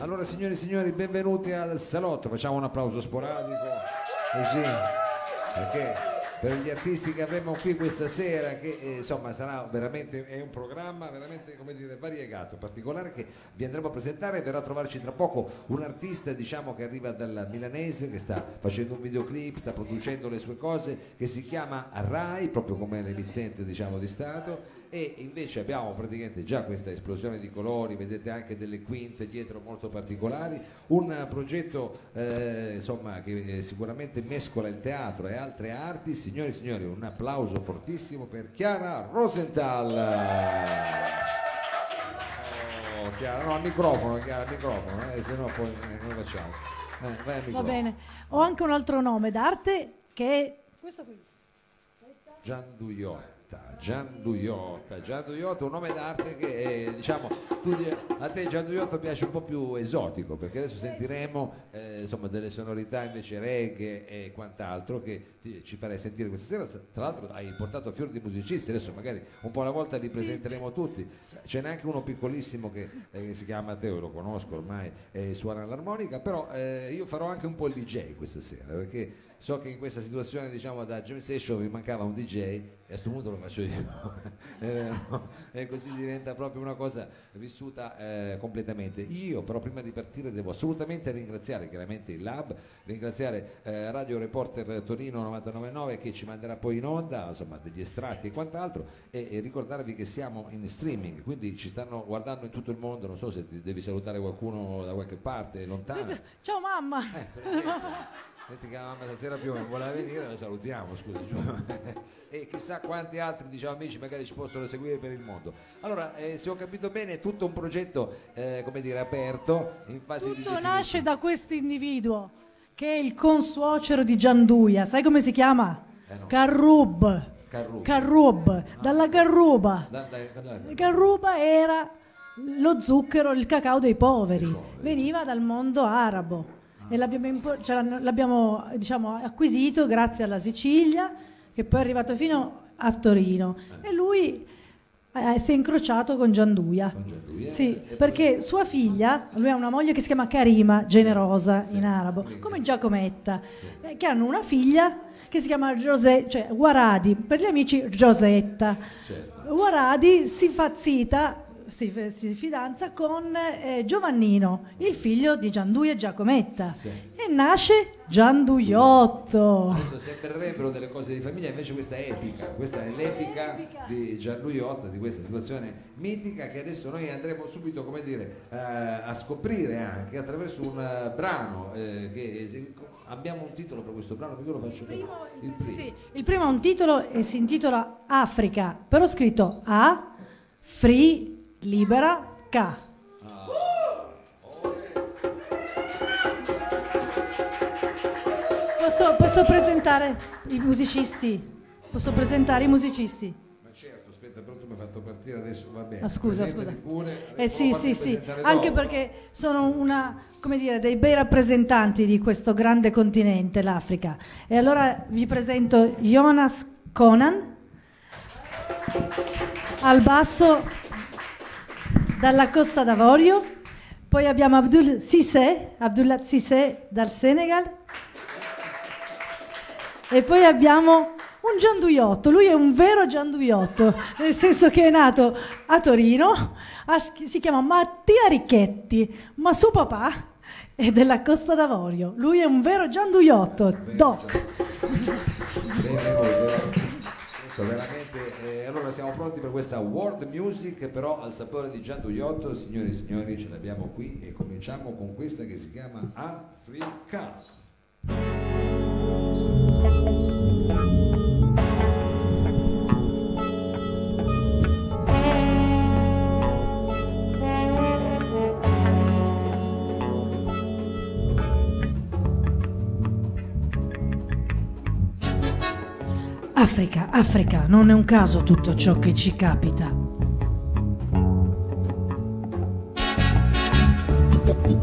Allora, signori e signori, benvenuti al salotto. Facciamo un applauso sporadico, così, perché per gli artisti che avremo qui questa sera, che eh, insomma sarà veramente è un programma veramente come dire, variegato, particolare che vi andremo a presentare. Verrà a trovarci tra poco un artista diciamo che arriva dal milanese, che sta facendo un videoclip, sta producendo le sue cose, che si chiama Rai, proprio come l'emittente diciamo di Stato e invece abbiamo praticamente già questa esplosione di colori, vedete anche delle quinte dietro molto particolari, un progetto eh, insomma, che eh, sicuramente mescola il teatro e altre arti. Signori e signori, un applauso fortissimo per Chiara Rosenthal. Oh, Chiara, no, al microfono, Chiara, al microfono, eh, se no poi eh, come facciamo? Eh, Va bene. Ho anche un altro nome d'arte che è questo qui. Gian Duiot. Gian Duiotta, Gian Duiotta un nome d'arte che è, diciamo, tu, a te Gian Duiotta piace un po' più esotico perché adesso sentiremo eh, insomma, delle sonorità invece reggae e quant'altro che ti, ci farei sentire questa sera, tra l'altro hai portato a fior di musicisti, adesso magari un po' alla volta li presenteremo tutti, ce n'è anche uno piccolissimo che, eh, che si chiama Matteo, lo conosco ormai, eh, suona l'armonica, però eh, io farò anche un po' il DJ questa sera perché so che in questa situazione diciamo da jam session vi mancava un DJ e a questo punto lo faccio io e così diventa proprio una cosa vissuta eh, completamente. Io però prima di partire devo assolutamente ringraziare chiaramente il Lab ringraziare eh, Radio Reporter Torino 999 che ci manderà poi in onda insomma degli estratti e quant'altro e, e ricordarvi che siamo in streaming quindi ci stanno guardando in tutto il mondo. Non so se devi salutare qualcuno da qualche parte lontano. Ciao mamma. Eh, Metti che la mamma stasera più non vuole venire, la salutiamo, scusa. e chissà quanti altri diciamo, amici magari ci possono seguire per il mondo. Allora, eh, se ho capito bene, è tutto un progetto, eh, come dire, aperto, in fase tutto di Tutto nasce da questo individuo, che è il consuocero di Gianduia. Sai come si chiama? Eh no. Carrub. Carrub. Carrub. Ah. Dalla Carruba. Da, da, da, Carruba era lo zucchero, il cacao dei poveri. Veniva dal mondo arabo e l'abbiamo, cioè, l'abbiamo diciamo, acquisito grazie alla Sicilia che poi è arrivato fino a Torino e lui eh, si è incrociato con Gianduia, Con Gianduia. Sì, perché sua figlia, lui ha una moglie che si chiama Karima, generosa sì. in arabo, Quindi- come Giacometta, Sì. eh, che hanno una figlia che si chiama Giose, cioè Guaradi, per gli amici Giosetta. Certo. Guaradi si fa zita, si, si fidanza con eh, Giovannino, il figlio di Gianduia e Giacometta. Sì. E nasce Gianduiotto. Adesso sembrerebbero delle cose di famiglia, invece questa è epica, questa è l'epica Epica. di Gianluigi Otta, di questa situazione mitica che adesso noi andremo subito, come dire, eh, a scoprire anche attraverso un eh, brano eh, che abbiamo un titolo per questo brano, io lo faccio il Sì, primo. sì, il primo ha un titolo e si intitola Africa, però scritto A, Free, Libera, K. Posso, posso presentare i musicisti? Posso presentare i musicisti? Ma certo, aspetta, però tu mi hai fatto partire adesso, va bene. Ah, scusa, Presentati scusa. Pure, Eh sì, sì, sì, anche dopo. perché sono una, come dire, dei bei rappresentanti di questo grande continente, l'Africa. E allora vi presento Jonas Conan al basso dalla Costa d'Avorio, poi abbiamo Abdul Sissé, Abdullah Sissé dal Senegal e poi abbiamo un gianduiotto, lui è un vero gianduiotto, nel senso che è nato a Torino, a- si chiama Mattia Ricchetti, ma suo papà è della Costa d'Avorio, lui è un vero gianduiotto, Doc. Benvenuti. Adesso veramente, eh, allora siamo pronti per questa world music, però al sapore di Gian Duiotto, signori e signori, ce l'abbiamo qui e cominciamo con questa che si chiama Africa. Africa, Africa, non è un caso tutto ciò che ci capita.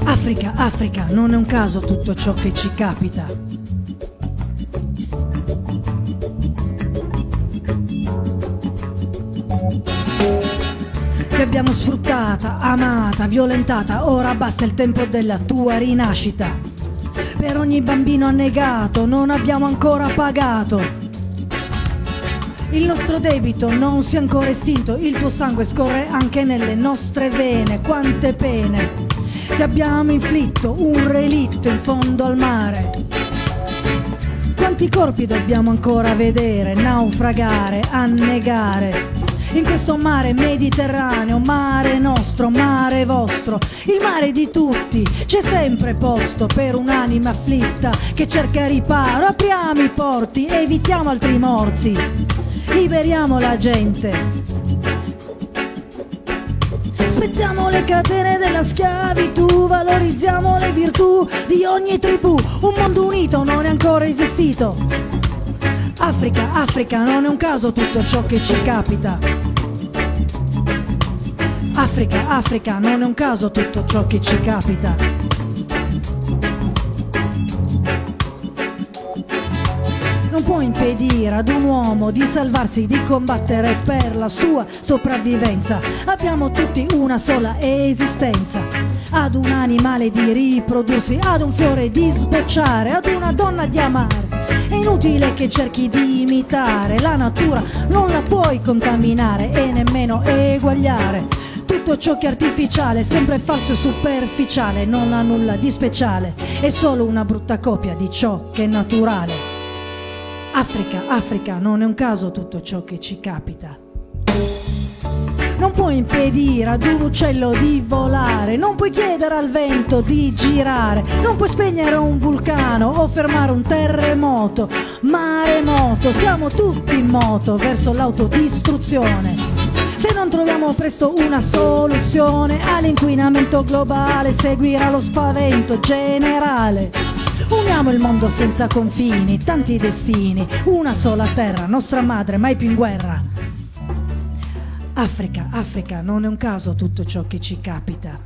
Africa, Africa, non è un caso tutto ciò che ci capita. Che abbiamo sfruttata, amata, violentata, ora basta il tempo della tua rinascita. Per ogni bambino annegato non abbiamo ancora pagato. Il nostro debito non si è ancora estinto, il tuo sangue scorre anche nelle nostre vene, quante pene ti abbiamo inflitto, un relitto in fondo al mare. Quanti corpi dobbiamo ancora vedere, naufragare, annegare? In questo mare Mediterraneo, mare nostro, mare vostro, il mare di tutti, c'è sempre posto per un'anima afflitta che cerca riparo. Apriamo i porti, evitiamo altri morti, liberiamo la gente. Spezziamo le catene della schiavitù, valorizziamo le virtù di ogni tribù. Un mondo unito non è ancora esistito. Africa, Africa, non è un caso tutto ciò che ci capita. Africa, Africa, non è un caso tutto ciò che ci capita. Può impedire ad un uomo di salvarsi, di combattere per la sua sopravvivenza. Abbiamo tutti una sola esistenza. Ad un animale di riprodursi, ad un fiore di sbocciare, ad una donna di amare. È inutile che cerchi di imitare la natura, non la puoi contaminare e nemmeno eguagliare. Tutto ciò che è artificiale, sempre falso e superficiale, non ha nulla di speciale, è solo una brutta copia di ciò che è naturale. Africa, Africa, non è un caso tutto ciò che ci capita. Non puoi impedire ad un uccello di volare, non puoi chiedere al vento di girare, non puoi spegnere un vulcano o fermare un terremoto. Maremoto, siamo tutti in moto verso l'autodistruzione. Se non troviamo presto una soluzione all'inquinamento globale, seguirà lo spavento generale. Uniamo il mondo senza confini, tanti destini, una sola terra, nostra madre, mai più in guerra. Africa, Africa, non è un caso tutto ciò che ci capita.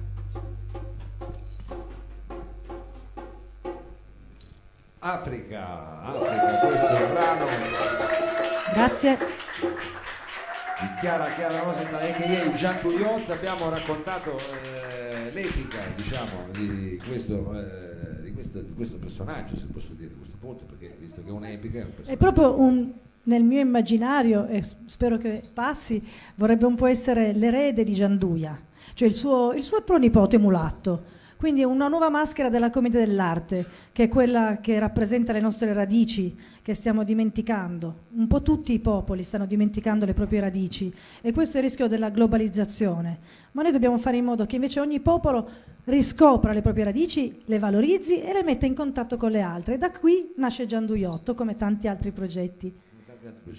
Africa, Africa, questo è un brano Grazie. di Chiara Chiara Rosenthal e che ieri Gian Guillot abbiamo raccontato eh, l'epica diciamo di questo, eh, questo, di questo personaggio se posso dire a questo punto perché visto che è un'epica è un È proprio un, nel mio immaginario, e spero che passi, vorrebbe un po' essere l'erede di Gianduia, cioè il suo, il suo pronipote mulatto. Quindi è una nuova maschera della commedia dell'arte, che è quella che rappresenta le nostre radici, che stiamo dimenticando. Un po' tutti i popoli stanno dimenticando le proprie radici e questo è il rischio della globalizzazione. Ma noi dobbiamo fare in modo che invece ogni popolo riscopra le proprie radici, le valorizzi e le metta in contatto con le altre. Da qui nasce Gianduiotto, come tanti altri progetti.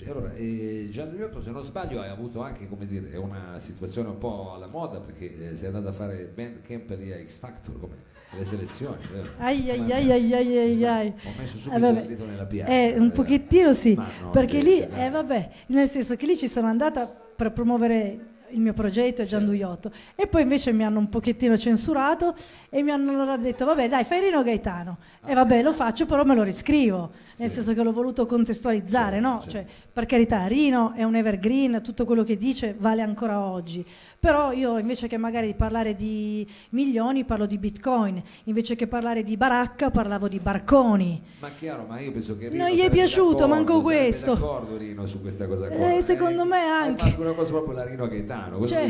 Allora, eh, Gian Duiotto, se non sbaglio, hai avuto anche come dire, una situazione un po' alla moda perché eh, sei andato a fare band camp lì a X Factor come le selezioni, vero? Ai ai ai ai ai ai ai. Ho messo Eh, subito vabbè. il dito nella piaga. Eh, un eh. pochettino sì, perché lì, eh, vabbè, nel senso che lì ci sono andata per promuovere il mio progetto, Gian Certo. Duiotto, e poi invece mi hanno un pochettino censurato e mi hanno allora detto, vabbè dai, fai Rino Gaetano. E vabbè, lo faccio, però me lo riscrivo, nel Sì. senso che l'ho voluto contestualizzare, Certo, no? certo. Cioè, per carità, Rino è un evergreen, tutto quello che dice vale ancora oggi, però io invece che magari parlare di milioni parlo di bitcoin, invece che parlare di baracca parlavo di barconi. Ma chiaro, ma io penso che Rino Non gli è piaciuto, manco questo. d'accordo Rino su questa cosa qua. Eh, secondo me anche. Hai fatto una cosa proprio la Rino Gaetano. Cioè,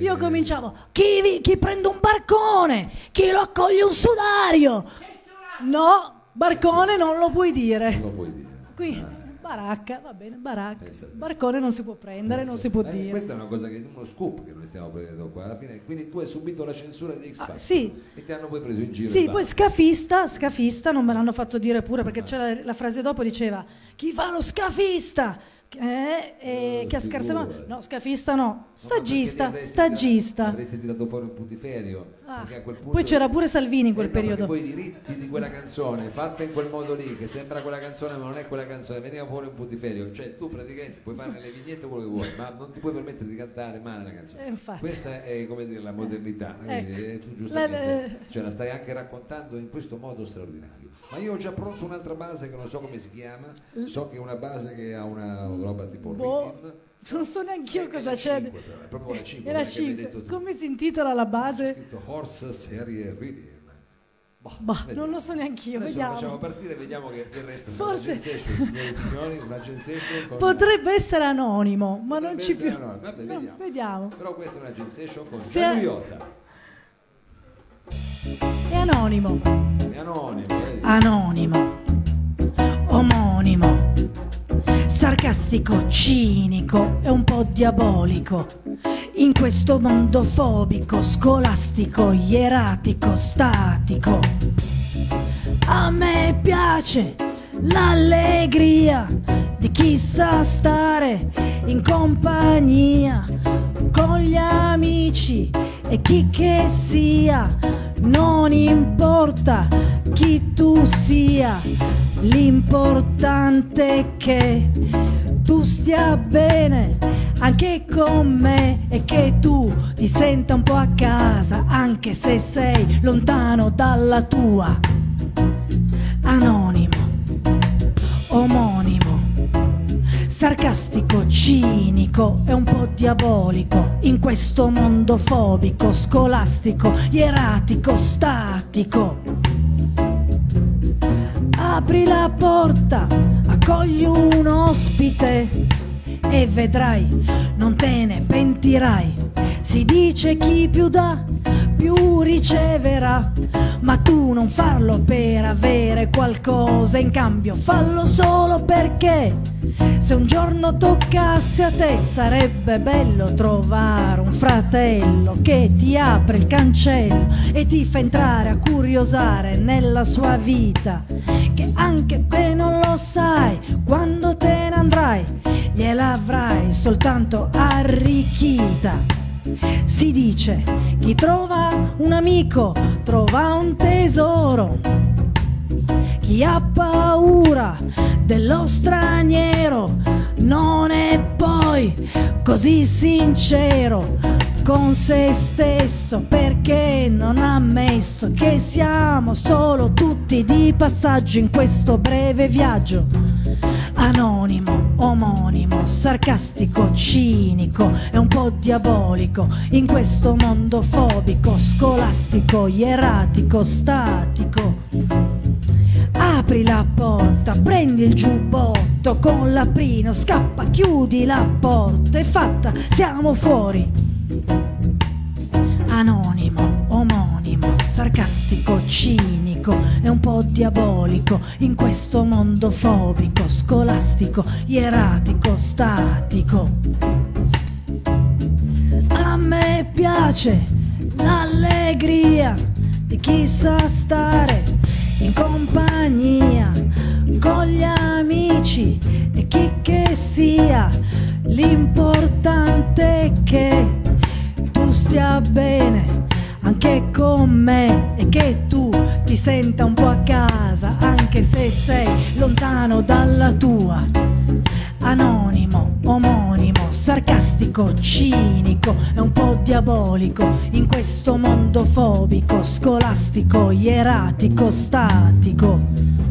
io cominciavo, chi, vi- chi prende un barcone, chi lo accoglie un sudario. No, barcone non lo puoi dire. Non lo puoi dire. Qui, Ah. baracca, va bene, baracca. Pensa te. Barcone non si può prendere, non si può Eh, dire. Questa è una cosa che uno scoop che noi stiamo prendendo qua alla fine. Quindi tu hai subito la censura di X Ah, Factor sì. e ti hanno poi preso in giro. Sì, poi scafista, scafista, non me l'hanno fatto dire pure perché c'era la frase dopo diceva chi fa lo scafista? Eh, eh, Eh, che ha figurati. no, scafista no, No, stagista, ti avresti stagista. tirato- Avresti tirato fuori un putiferio. Ah, Poi c'era pure Salvini in quel Eh no, periodo. poi i diritti di quella canzone, fatta in quel modo lì, che sembra quella canzone ma non è quella canzone, veniva fuori un putiferio. Cioè tu praticamente puoi fare le vignette quello che vuoi, ma non ti puoi permettere di cantare male la canzone. Eh. Questa è come dire la modernità, Ecco. eh, tu giustamente La- la- cioè, la stai anche raccontando in questo modo straordinario. Ma io ho già pronto un'altra base che non so come si chiama, so che è una base che ha una, roba tipo Boh, Rhythm. Non so neanche io È- è cosa c'è. cinque, però, è proprio la 5 Era 5. Come si intitola la C'è base? scritto Horse Serie Rhythm. Boh, vediamo. non lo so neanche io, Adesso lo facciamo vediamo. partire e vediamo che il resto Forse- session, signore e signori, con- Potrebbe essere anonimo, ma non Potrebbe ci essere più. Vabbè, No, vediamo. vediamo. Però questa è una session con Se- Gianni Iotta. È anonimo. È anonimo, vedi? Anonimo. Omonimo. Sarcastico, cinico e un po' diabolico. In questo mondo fobico, scolastico, ieratico, statico. A me piace l'allegria di chi sa stare in compagnia con gli amici e chi che sia, non importa chi tu sia, l'importante è che tu stia bene anche con me e che tu ti senta un po' a casa anche se sei lontano dalla tua anonimo, omonimo, sarcastico, cinico e un po' diabolico in questo mondo fobico, scolastico, ieratico, statico. Apri la porta, accogli un ospite e vedrai, non te ne pentirai. Si dice chi più dà, più riceverà. Ma tu non farlo per avere qualcosa in cambio, fallo solo perché se un giorno toccasse a te sarebbe bello trovare un fratello che ti apre il cancello e ti fa entrare a curiosare nella sua vita. Che anche che non lo sai, quando te ne andrai, gliel'avrai soltanto arricchita. Si dice, chi trova un amico trova un tesoro. Chi ha paura dello straniero non è poi così sincero con se stesso perché non ha ammesso che siamo solo tutti di passaggio in questo breve viaggio. Anonimo, omonimo, sarcastico, cinico e un po' diabolico in questo mondo fobico, scolastico, ieratico, statico. Apri la porta, prendi il giubbotto con l'aprino, scappa, chiudi la porta, è fatta, siamo fuori. Anonimo, omonimo, sarcastico, cinico e un po' diabolico in questo mondo fobico, scolastico, ieratico, statico. A me piace l'allegria di chi sa stare in compagnia con gli amici e chi che sia. L'importante stia bene anche con me e che tu ti senta un po' a casa anche se sei lontano dalla tua. Anonimo, omonimo, sarcastico, cinico e un po' diabolico in questo mondo fobico, scolastico, ieratico, statico.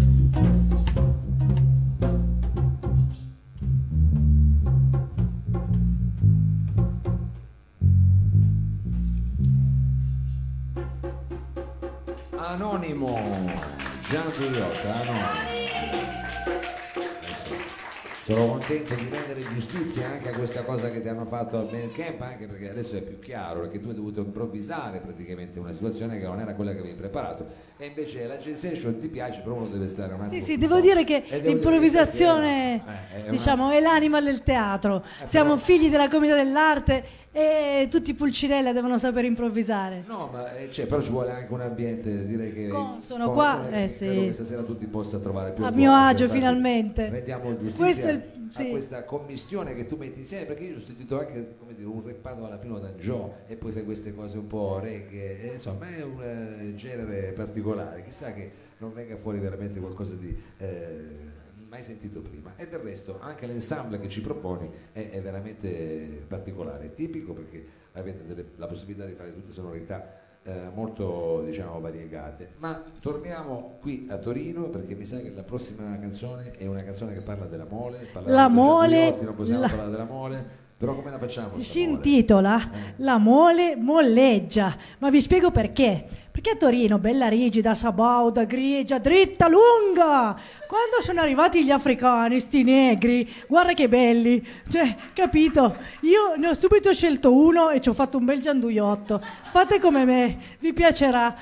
Rendere giustizia anche a questa cosa che ti hanno fatto al mail camp, anche perché adesso è più chiaro, perché tu hai dovuto improvvisare praticamente una situazione che non era quella che avevi preparato. E invece la Session ti piace, però uno deve stare un attimo. Sì, sì, devo forte. dire che E devo dire che l'improvvisazione stasera, eh, è una- diciamo, è l'anima del teatro. Eh, Siamo però- figli della commedia dell'arte e tutti i Pulcinella devono saper improvvisare. No, ma eh, cioè, però ci vuole anche un ambiente, direi che Consono qua, eh, sì. credo che stasera tutti possa trovare più A tuo mio agio, agio, infatti, finalmente. Rendiamo giustizia il- a sì. questa commistione che tu metti insieme, perché io ho sentito anche come dire, un reppato alla Pino D'Angio e poi fai queste cose un po' reggae, e, insomma è un eh, genere particolare, chissà che non venga fuori veramente qualcosa di eh, mai sentito prima. E del resto anche l'ensemble che ci proponi è, è veramente particolare, tipico perché avete delle- la possibilità di fare tutte sonorità eh, molto diciamo variegate. Ma torniamo qui a Torino perché mi sa che la prossima canzone è una canzone che parla della mole, parla La mole, Gianduiotti, non possiamo la- parlare della mole, però come la facciamo? Si mole? intitola Eh. La mole molleggia, ma vi spiego perché. Perché a Torino, bella rigida, sabauda, grigia, dritta, lunga. Quando sono arrivati gli africani, sti negri, guarda che belli. Cioè, capito? Io ne ho subito scelto uno e ci ho fatto un bel gianduiotto. Fate come me, vi piacerà.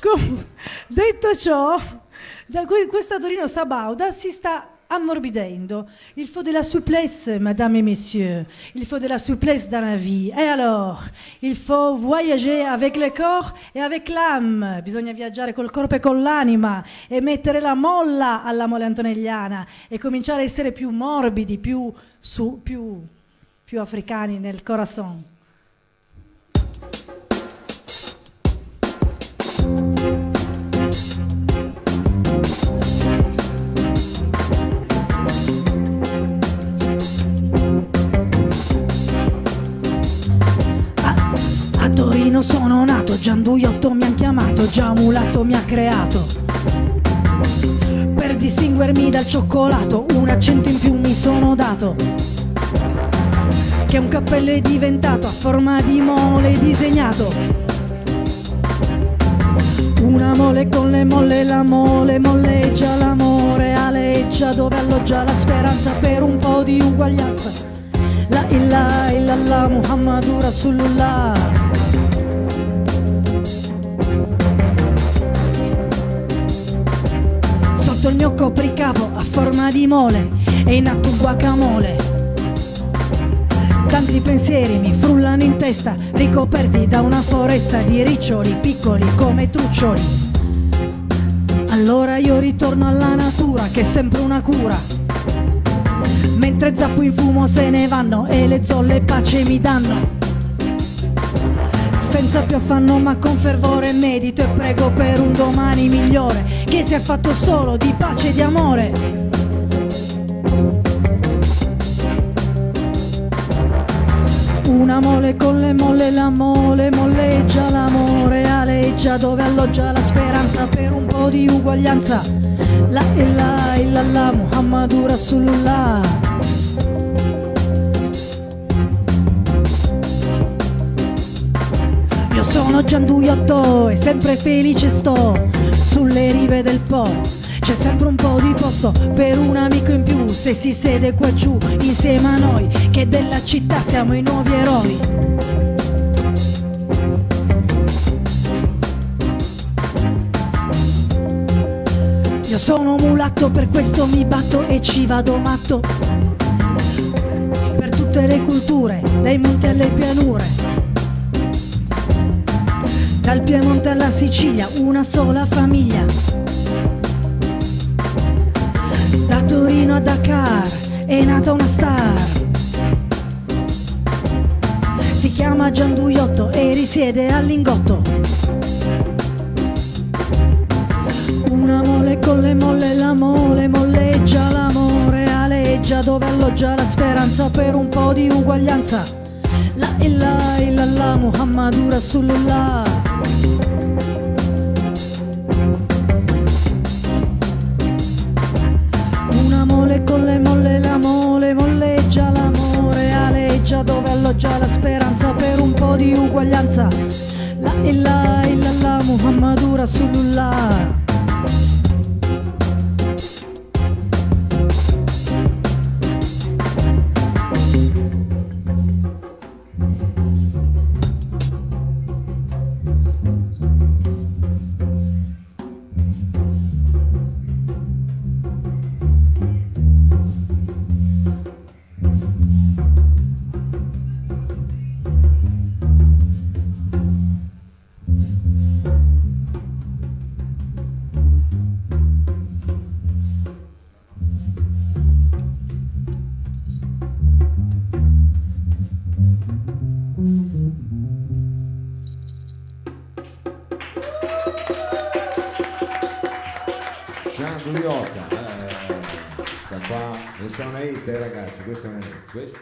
Com- detto ciò, questa Torino Sabauda si sta ammorbidendo. Il faut de la souplesse, madame et messieurs. Il faut de la souplesse dans la vie. Et alors, il faut voyager avec le corps et avec l'âme. Bisogna viaggiare col corpo e con l'anima e mettere la molla alla mole antonelliana e cominciare a essere più morbidi, più, su, più, più africani nel corazon. Sono nato, Gianduiotto mi han chiamato, già mulato mi ha creato. Per distinguermi dal cioccolato, un accento in più mi sono dato. Che un cappello è diventato a forma di mole disegnato. Una mole con le molle, la mole molleggia, l'amore aleggia dove alloggia la speranza per un po' di uguaglianza. La ilaha illallah Muhammadu Rasulullah Sotto il mio copricapo a forma di mole è in atto un guacamole. Tanti pensieri mi frullano in testa ricoperti da una foresta di riccioli piccoli come truccioli. Allora io ritorno alla natura che è sempre una cura. Mentre zappo in fumo se ne vanno e le zolle pace mi danno. Più affanno ma con fervore medito e prego per un domani migliore che sia fatto solo di pace e di amore. Una mole con le molle, la mole molleggia, l'amore aleggia dove alloggia la speranza per un po' di uguaglianza. La ilaha illallah Muhammadu Rasulullah. Io sono Gianduiotto e sempre felice sto sulle rive del Po. C'è sempre un po' di posto per un amico in più se si siede qua giù insieme a noi che della città siamo i nuovi eroi. Io sono mulatto, per questo mi batto e ci vado matto. Per tutte le culture, dai monti alle pianure. Dal Piemonte alla Sicilia, una sola famiglia. Da Torino a Dakar è nata una star. Si chiama Gianduiotto e risiede a Lingotto. Una mole con le molle, la mole molleggia, l'amore aleggia dove alloggia la speranza per un po' di uguaglianza. La ilaha illallah Muhammadu Rasulullah. Dove alloggia la speranza per un po' di uguaglianza. La ilaha illallah Muhammadu Rasulullah.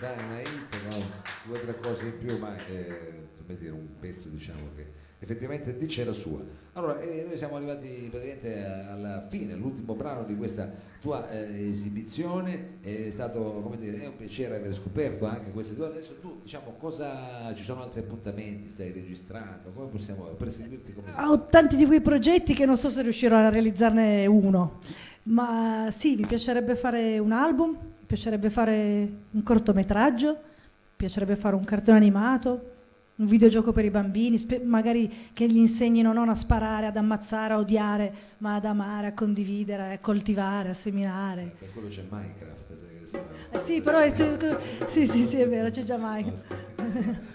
Una hit, no? due o tre cose in più, ma come dire, un pezzo diciamo che effettivamente dice la sua. Allora, eh, noi siamo arrivati praticamente alla fine, all'ultimo brano di questa tua eh, esibizione, è stato, come dire, è un piacere aver scoperto anche queste due. Adesso tu, diciamo, cosa, ci sono altri appuntamenti, stai registrando, come possiamo perseguirti come Ho tanti di quei progetti che non so se riuscirò a realizzarne uno, ma sì, mi piacerebbe fare un album, piacerebbe fare un cortometraggio, piacerebbe fare un cartone animato, un videogioco per i bambini, spe- magari che gli insegnino non a sparare, ad ammazzare, a odiare, ma ad amare, a condividere, a coltivare, a seminare. Eh, per quello c'è Minecraft. Se, eh sì, però è, sì, sì, sì, è vero, c'è già Minecraft.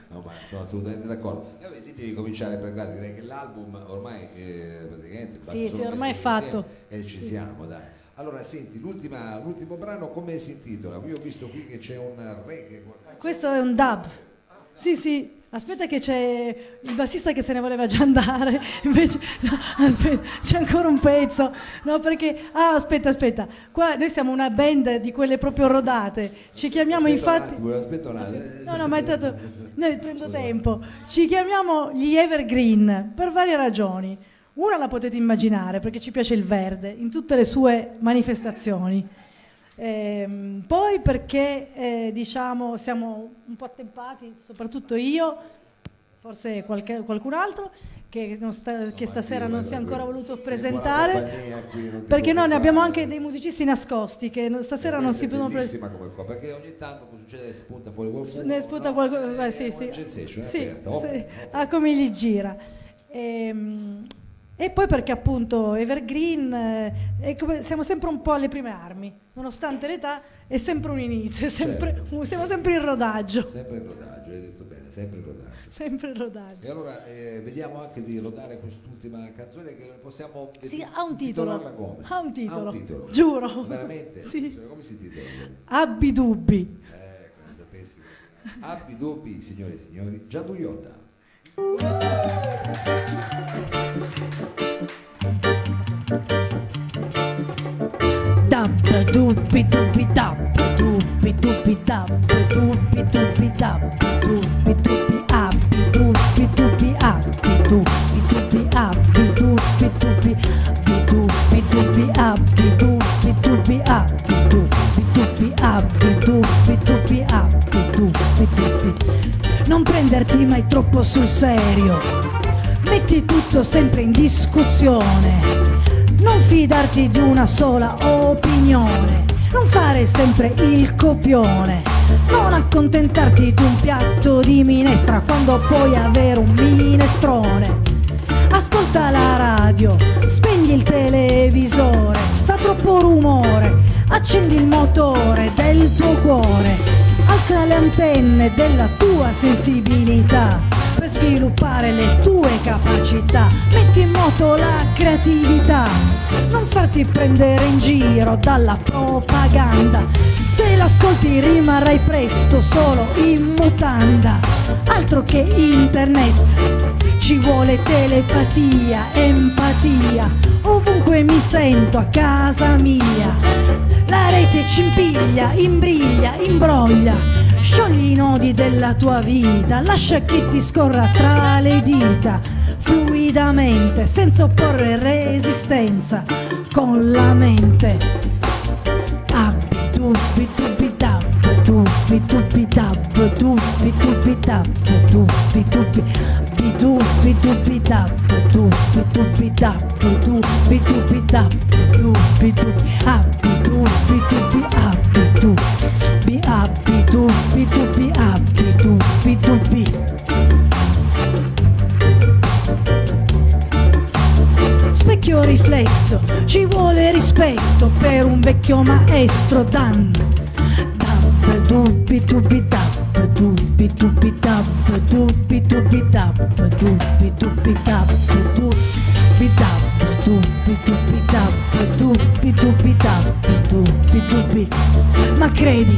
No, ma sono assolutamente d'accordo. Eh, lì devi cominciare per guarda, direi che l'album ormai eh, praticamente Sì, sì, ormai è fatto. E ci sì. siamo, dai. Allora, senti, l'ultimo brano come si intitola? Io ho visto qui che c'è un reggae. Questo è un dub. Sì, sì, Aspetta che c'è il bassista che se ne voleva già andare, invece no, aspetta, c'è ancora un pezzo, no perché, ah aspetta, aspetta, qua noi siamo una band di quelle proprio rodate, ci chiamiamo aspetta infatti... Un attimo, aspetta un attimo. No, no, ma è stato, noi prendo tempo, ci chiamiamo gli Evergreen per varie ragioni, una la potete immaginare perché ci piace il verde in tutte le sue manifestazioni. Eh, poi perché eh, diciamo siamo un po' attempati, soprattutto io, forse qualche, qualcun altro, che, sta, che stasera non si è ancora voluto presentare, perché noi ne abbiamo anche dei musicisti nascosti che stasera non si possono presentare. come qua, perché ogni tanto succede spunta fuori qualcuno. Ne spunta qualcuno, eh, sì, sì. Sì, aperta, oh, sì. Oh, ah, come gli gira. Ehm, e poi perché appunto Evergreen eh, come, siamo sempre un po' alle prime armi, nonostante l'età è sempre un inizio, sempre, certo. siamo sempre in rodaggio. Sempre in rodaggio, hai detto bene, sempre in rodaggio. Sempre in rodaggio. E allora eh, vediamo anche di rodare quest'ultima canzone che possiamo sì, ha un titolo. Come? Ha un titolo. Ha un titolo. Giuro. Veramente? Sì. Come si titola? Abbi dubbi. Eh, come sapessi. Abbi dubbi, signore e signori, Giaduiota. Dubbi dubbi dub dubbi dubbi dub dubbi dubbi dub dubbi dubbi abbi dubbi dubbi abbi dubbi dubbi abbi dubbi dubbi dubbi dubbi abbi dubbi dubbi abbi dubbi dubbi abbi dubbi dubbi abbi dubbi dubbi non prenderti mai troppo sul serio metti tutto sempre in discussione non fidarti di una sola opinione, non fare sempre il copione, non accontentarti di un piatto di minestra quando puoi avere un minestrone. Ascolta la radio, spegni il televisore, fa troppo rumore, accendi il motore del tuo cuore, alza le antenne della tua sensibilità sviluppare le tue capacità. Metti in moto la creatività, non farti prendere in giro dalla propaganda. Se l'ascolti rimarrai presto solo in mutanda, altro che internet. Ci vuole telepatia, empatia, ovunque mi sento a casa mia. La rete ci impiglia, imbriglia, imbroglia Sciogli i nodi della tua vita, lascia che ti scorra tra le dita, fluidamente, senza opporre resistenza, con la mente. Abbi dubbi dubbi dab, dubbi dubbi dab, dubbi dubbi dab, dubbi dubbi. Bi dubbi dubbi dab, dubbi dubbi dab, dubbi dubbi dab, dubbi dubbi. Abbi dubbi dubbi abbi dubbi abbi dubbi dubbi abbi dubbi dubbi Specchio riflesso, ci vuole rispetto per un vecchio maestro Dan. Dab dubbi dubbi dab dubbi dubbi dab dubbi dubbi dab dubbi dubbi dab dubbi dubbi dab dubbi dubbi dab dubbi dubbi ma credi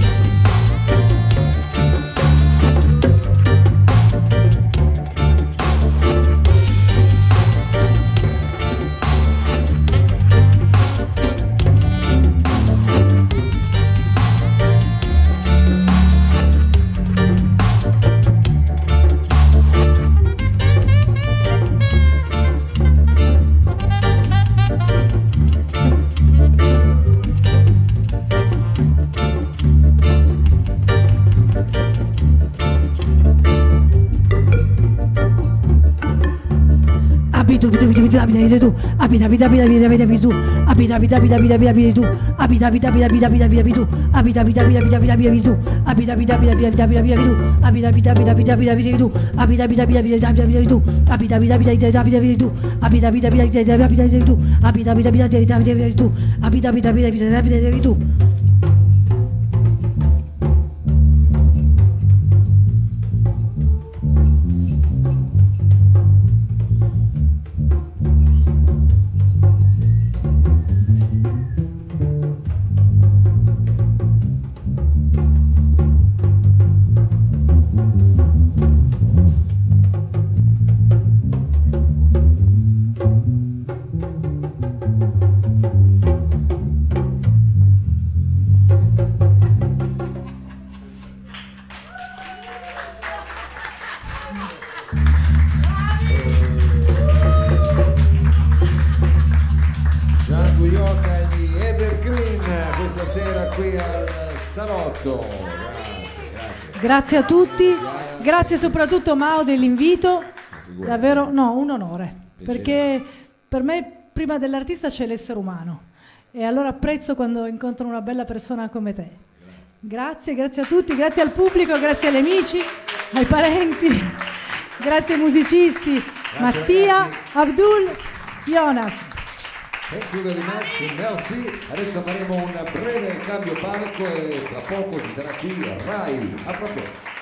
abidabidabidabidabidabidou, abidabidabidabidabidabidou, abidabidabidabidabidabidou, abidabidabidabidabidabidou, abidabidabidabidabidabidou, abidabidabidabidabidabidou, abidabidabidabidabidabidou, abidabidabidabidabidabidou, abidabidabidabidabidabidou, abidabidabidabidabidabidou, abidabidabidabidabidabidou. Grazie. Grazie a tutti, grazie soprattutto Mao dell'invito, davvero no, un onore, perché per me prima dell'artista c'è l'essere umano e allora apprezzo quando incontro una bella persona come te. Grazie, grazie a tutti, grazie al pubblico, grazie agli amici, ai parenti, grazie ai musicisti, Mattia, ragazzi. Abdul, Jonas. Thank you very much, merci. Adesso faremo un breve cambio palco e tra poco ci sarà qui Rai. A poco.